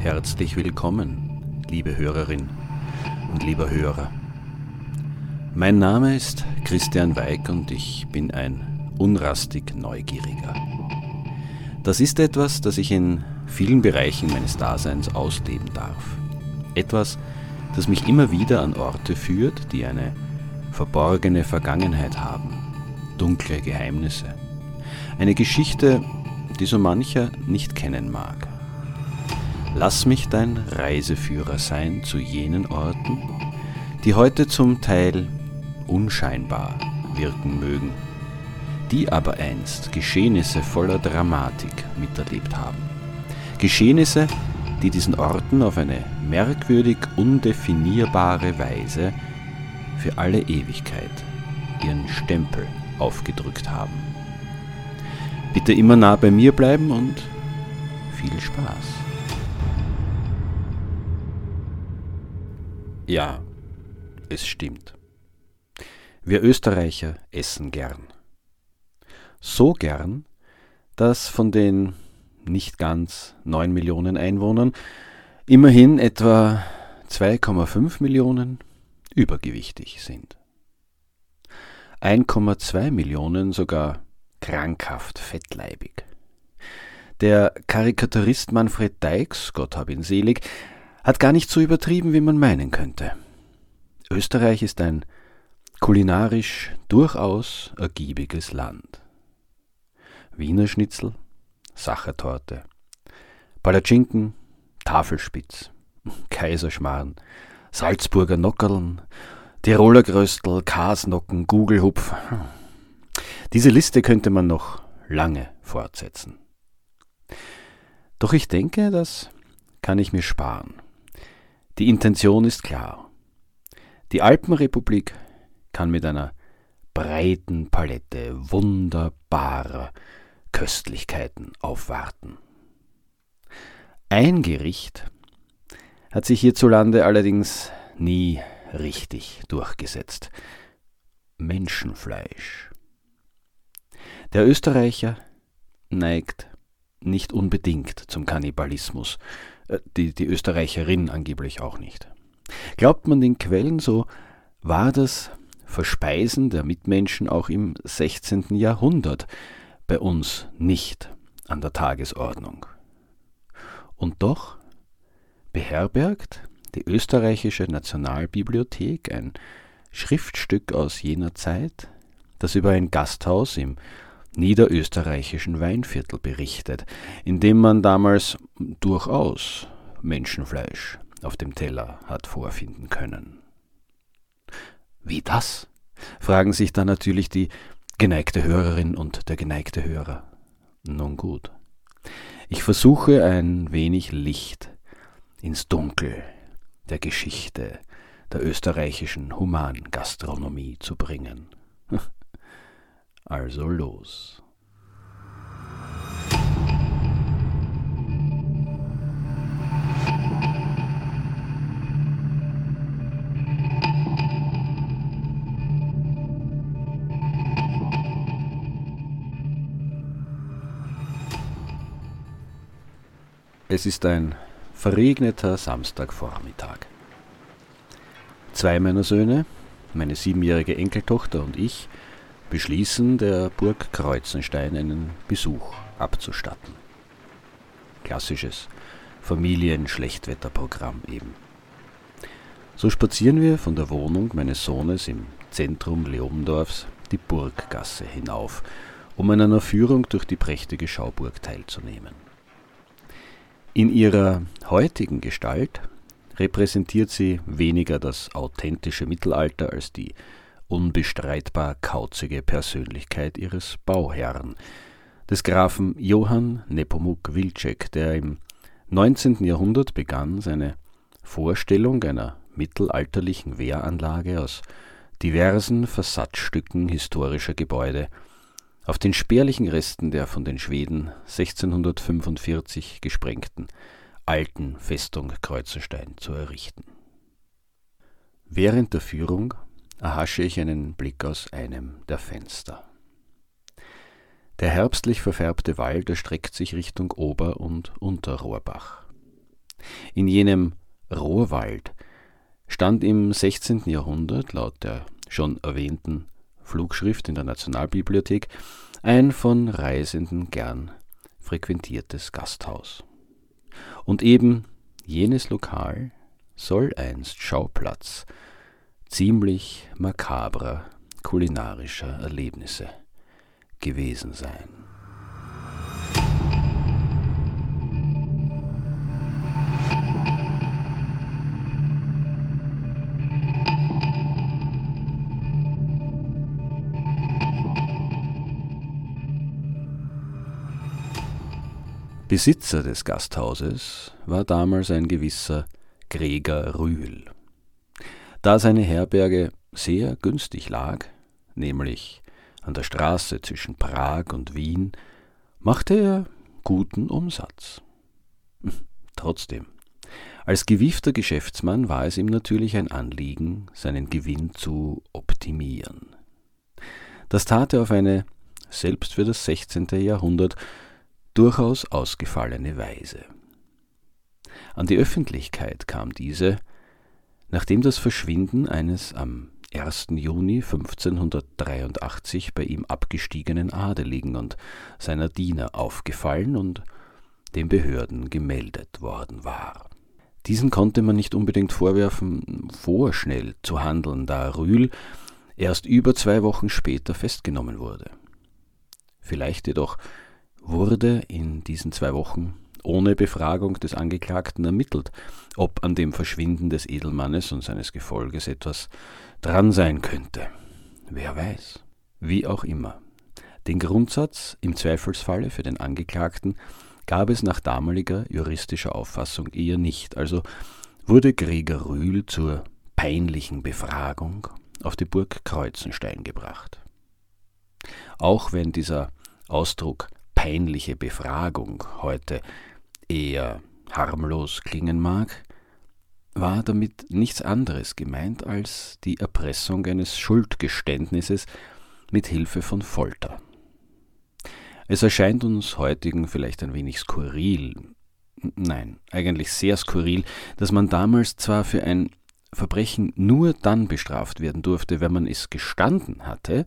Herzlich willkommen, liebe Hörerin und lieber Hörer. Mein Name ist Christian Weig und ich bin ein unrastig Neugieriger. Das ist etwas, das ich in vielen Bereichen meines Daseins ausleben darf. Etwas, das mich immer wieder an Orte führt, die eine verborgene Vergangenheit haben, dunkle Geheimnisse. Eine Geschichte, die so mancher nicht kennen mag. Lass mich dein Reiseführer sein zu jenen Orten, die heute zum Teil unscheinbar wirken mögen, die aber einst Geschehnisse voller Dramatik miterlebt haben. Geschehnisse, die diesen Orten auf eine merkwürdig undefinierbare Weise für alle Ewigkeit ihren Stempel aufgedrückt haben. Bitte immer nah bei mir bleiben und viel Spaß. Ja, es stimmt. Wir Österreicher essen gern. So gern, dass von den nicht ganz 9 Millionen Einwohnern immerhin etwa 2,5 Millionen übergewichtig sind. 1,2 Millionen sogar krankhaft fettleibig. Der Karikaturist Manfred Deix, Gott hab ihn selig, hat gar nicht so übertrieben, wie man meinen könnte. Österreich ist ein kulinarisch durchaus ergiebiges Land. Wiener Schnitzel, Sachertorte, Palatschinken, Tafelspitz, Kaiserschmarrn, Salzburger Nockerln, Tiroler Gröstel, Kasnocken, Gugelhupf. Diese Liste könnte man noch lange fortsetzen. Doch ich denke, das kann ich mir sparen. Die Intention ist klar. Die Alpenrepublik kann mit einer breiten Palette wunderbarer Köstlichkeiten aufwarten. Ein Gericht hat sich hierzulande allerdings nie richtig durchgesetzt. Menschenfleisch. Der Österreicher neigt nicht unbedingt zum Kannibalismus, die, die Österreicherin angeblich auch nicht. Glaubt man den Quellen, so war das Verspeisen der Mitmenschen auch im 16. Jahrhundert bei uns nicht an der Tagesordnung. Und doch beherbergt die österreichische Nationalbibliothek ein Schriftstück aus jener Zeit, das über ein Gasthaus im niederösterreichischen Weinviertel berichtet, in dem man damals durchaus Menschenfleisch auf dem Teller hat vorfinden können. Wie das? fragen sich dann natürlich die geneigte Hörerin und der geneigte Hörer. Nun gut. Ich versuche ein wenig Licht ins Dunkel der Geschichte der österreichischen Humangastronomie zu bringen. Also los. Es ist ein verregneter Samstagvormittag. Zwei meiner Söhne, meine siebenjährige Enkeltochter und ich, beschließen, der Burg Kreuzenstein einen Besuch abzustatten. Klassisches Familien-Schlechtwetterprogramm eben. So spazieren wir von der Wohnung meines Sohnes im Zentrum Leobendorfs die Burggasse hinauf, um an einer Führung durch die prächtige Schauburg teilzunehmen. In ihrer heutigen Gestalt repräsentiert sie weniger das authentische Mittelalter als die unbestreitbar kauzige Persönlichkeit ihres Bauherrn, des Grafen Johann Nepomuk Wilczek, der im 19. Jahrhundert begann, seine Vorstellung einer mittelalterlichen Wehranlage aus diversen Versatzstücken historischer Gebäude auf den spärlichen Resten der von den Schweden 1645 gesprengten alten Festung Kreuzenstein zu errichten. Während der Führung erhasche ich einen Blick aus einem der Fenster. Der herbstlich verfärbte Wald erstreckt sich Richtung Ober- und Unterrohrbach. In jenem Rohrwald stand im 16. Jahrhundert laut der schon erwähnten Flugschrift in der Nationalbibliothek ein von Reisenden gern frequentiertes Gasthaus. Und eben jenes Lokal soll einst Schauplatz ziemlich makabrer kulinarischer Erlebnisse gewesen sein. Besitzer des Gasthauses war damals ein gewisser Gregor Rühl. Da seine Herberge sehr günstig lag, nämlich an der Straße zwischen Prag und Wien, machte er guten Umsatz. Trotzdem, als gewiefter Geschäftsmann war es ihm natürlich ein Anliegen, seinen Gewinn zu optimieren. Das tat er auf eine, selbst für das 16. Jahrhundert, durchaus ausgefallene Weise. An die Öffentlichkeit kam diese, nachdem das Verschwinden eines am 1. Juni 1583 bei ihm abgestiegenen Adeligen und seiner Diener aufgefallen und den Behörden gemeldet worden war. Diesen konnte man nicht unbedingt vorwerfen, vorschnell zu handeln, da Rühl erst über zwei Wochen später festgenommen wurde. Vielleicht jedoch wurde in diesen zwei Wochen ohne Befragung des Angeklagten ermittelt, ob an dem Verschwinden des Edelmannes und seines Gefolges etwas dran sein könnte. Wer weiß. Wie auch immer. Den Grundsatz im Zweifelsfalle für den Angeklagten gab es nach damaliger juristischer Auffassung eher nicht, also wurde Gregor Rühl zur peinlichen Befragung auf die Burg Kreuzenstein gebracht. Auch wenn dieser Ausdruck peinliche Befragung heute eher harmlos klingen mag, war damit nichts anderes gemeint als die Erpressung eines Schuldgeständnisses mit Hilfe von Folter. Es erscheint uns heutigen vielleicht ein wenig skurril, nein, eigentlich sehr skurril, dass man damals zwar für ein Verbrechen nur dann bestraft werden durfte, wenn man es gestanden hatte,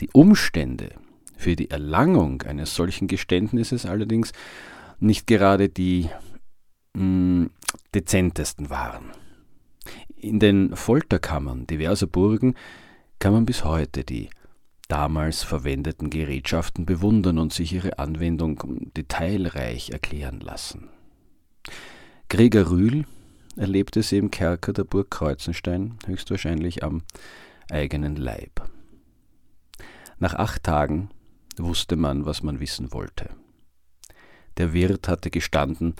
die Umstände, für die Erlangung eines solchen Geständnisses allerdings nicht gerade die mh, hm, dezentesten waren. In den Folterkammern diverser Burgen kann man bis heute die damals verwendeten Gerätschaften bewundern und sich ihre Anwendung detailreich erklären lassen. Gregor Rühl erlebte sie im Kerker der Burg Kreuzenstein höchstwahrscheinlich am eigenen Leib. Nach acht Tagen wusste man, was man wissen wollte. Der Wirt hatte gestanden,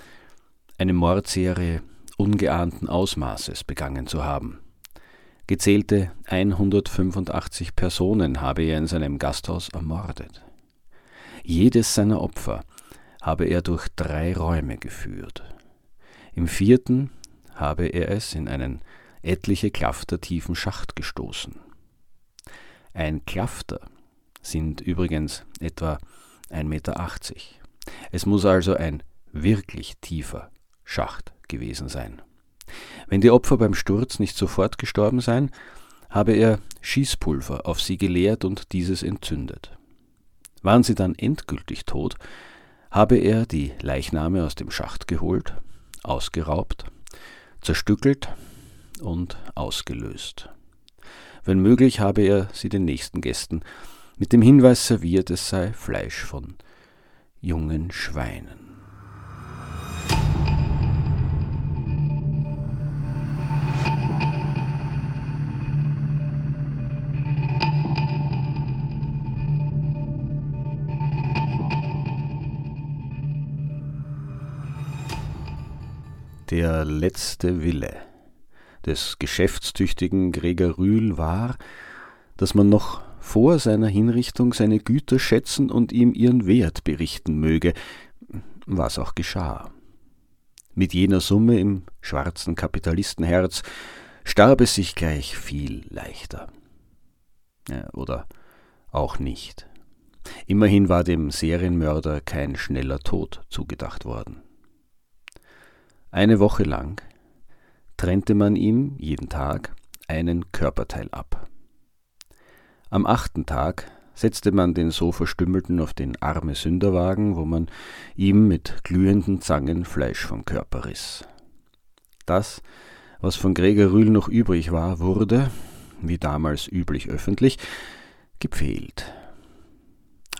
eine Mordserie ungeahnten Ausmaßes begangen zu haben. Gezählte 185 Personen habe er in seinem Gasthaus ermordet. Jedes seiner Opfer habe er durch drei Räume geführt. Im vierten habe er es in einen etliche Klafter tiefen Schacht gestoßen. Ein Klafter sind übrigens etwa 1,80 Meter. Es muss also ein wirklich tiefer Schacht gewesen sein. Wenn die Opfer beim Sturz nicht sofort gestorben seien, habe er Schießpulver auf sie geleert und dieses entzündet. Waren sie dann endgültig tot, habe er die Leichname aus dem Schacht geholt, ausgeraubt, zerstückelt und ausgelöst. Wenn möglich habe er sie den nächsten Gästen mit dem Hinweis serviert, es sei Fleisch von jungen Schweinen. Der letzte Wille des geschäftstüchtigen Gregor Rühl war, dass man noch vor seiner Hinrichtung seine Güter schätzen und ihm ihren Wert berichten möge, was auch geschah. Mit jener Summe im schwarzen Kapitalistenherz starb es sich gleich viel leichter. Ja, oder auch nicht. Immerhin war dem Serienmörder kein schneller Tod zugedacht worden. Eine Woche lang trennte man ihm jeden Tag einen Körperteil ab. Am achten Tag setzte man den so Verstümmelten auf den arme Sünderwagen, wo man ihm mit glühenden Zangen Fleisch vom Körper riss. Das, was von Gregor Rühl noch übrig war, wurde, wie damals üblich öffentlich, gepfählt.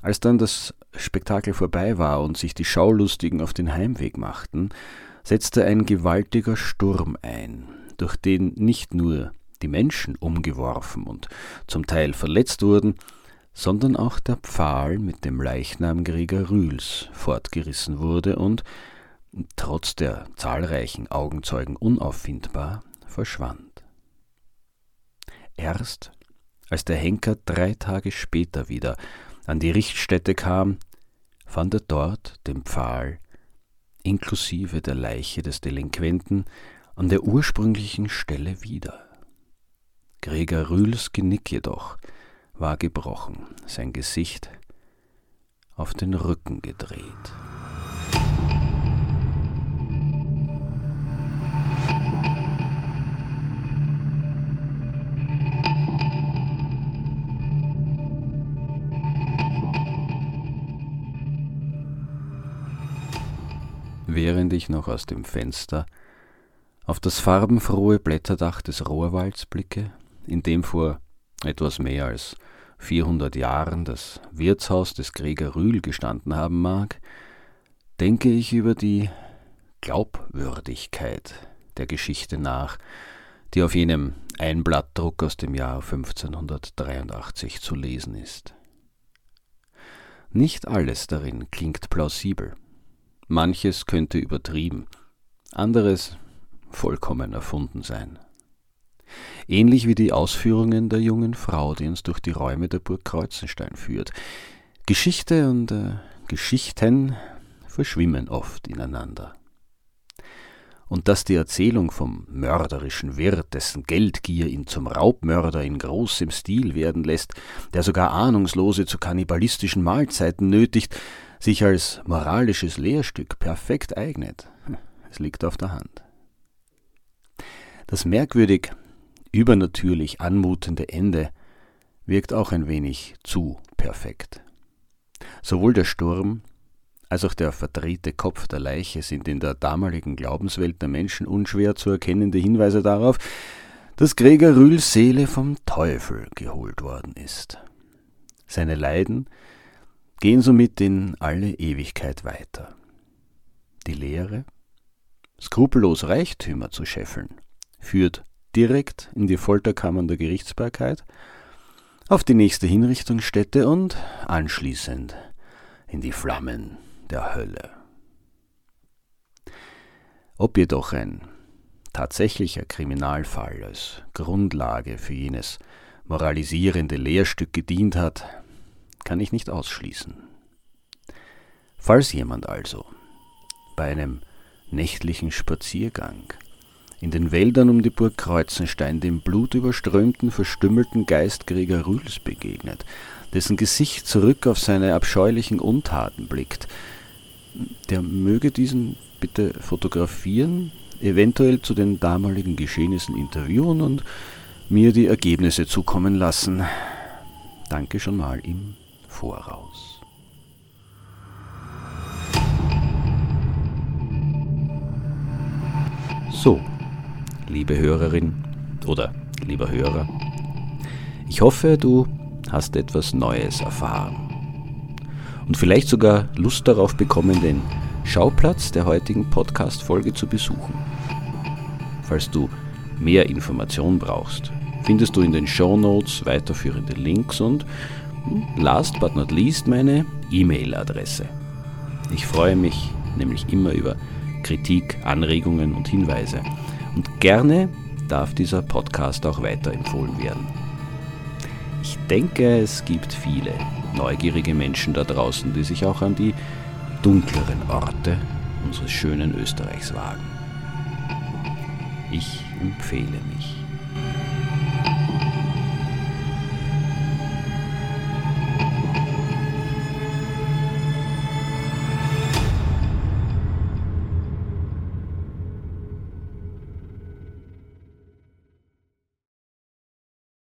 Als dann das Spektakel vorbei war und sich die Schaulustigen auf den Heimweg machten, setzte ein gewaltiger Sturm ein, durch den nicht nur die Menschen umgeworfen und zum Teil verletzt wurden, sondern auch der Pfahl mit dem Leichnam Gregor Rühls fortgerissen wurde und, trotz der zahlreichen Augenzeugen unauffindbar, verschwand. Erst als der Henker drei Tage später wieder an die Richtstätte kam, fand er dort den Pfahl inklusive der Leiche des Delinquenten an der ursprünglichen Stelle wieder. Gregor Rühls Genick jedoch war gebrochen, sein Gesicht auf den Rücken gedreht. Während ich noch aus dem Fenster auf das farbenfrohe Blätterdach des Rohrwalds blicke, in dem vor etwas mehr als 400 Jahren das Wirtshaus des Gregor Rühl gestanden haben mag, denke ich über die Glaubwürdigkeit der Geschichte nach, die auf jenem Einblattdruck aus dem Jahr 1583 zu lesen ist. Nicht alles darin klingt plausibel. Manches könnte übertrieben, anderes vollkommen erfunden sein. Ähnlich wie die Ausführungen der jungen Frau, die uns durch die Räume der Burg Kreuzenstein führt. Geschichte und äh, Geschichten verschwimmen oft ineinander. Und dass die Erzählung vom mörderischen Wirt, dessen Geldgier ihn zum Raubmörder in großem Stil werden lässt, der sogar Ahnungslose zu kannibalistischen Mahlzeiten nötigt, sich als moralisches Lehrstück perfekt eignet, es liegt auf der Hand. Das merkwürdig übernatürlich anmutende Ende wirkt auch ein wenig zu perfekt. Sowohl der Sturm als auch der verdrehte Kopf der Leiche sind in der damaligen Glaubenswelt der Menschen unschwer zu erkennende Hinweise darauf, dass Gregor Rühls Seele vom Teufel geholt worden ist. Seine Leiden gehen somit in alle Ewigkeit weiter. Die Lehre, skrupellos Reichtümer zu scheffeln, führt direkt in die Folterkammern der Gerichtsbarkeit, auf die nächste Hinrichtungsstätte und anschließend in die Flammen der Hölle. Ob jedoch ein tatsächlicher Kriminalfall als Grundlage für jenes moralisierende Lehrstück gedient hat, kann ich nicht ausschließen. Falls jemand also bei einem nächtlichen Spaziergang in den Wäldern um die Burg Kreuzenstein dem blutüberströmten, verstümmelten Geist Gregor Rühls begegnet, dessen Gesicht zurück auf seine abscheulichen Untaten blickt, der möge diesen bitte fotografieren, eventuell zu den damaligen Geschehnissen interviewen und mir die Ergebnisse zukommen lassen. Danke schon mal im Voraus. So, liebe Hörerin oder lieber Hörer. Ich hoffe, du hast etwas Neues erfahren und vielleicht sogar Lust darauf bekommen, den Schauplatz der heutigen Podcast-Folge zu besuchen. Falls du mehr Informationen brauchst, findest du in den Show Notes weiterführende Links und hm, last but not least meine E-Mail-Adresse. Ich freue mich nämlich immer über Kritik, Anregungen und Hinweise. Und gerne darf dieser Podcast auch weiterempfohlen werden. Ich denke, es gibt viele neugierige Menschen da draußen, die sich auch an die dunkleren Orte unseres schönen Österreichs wagen. Ich empfehle mich.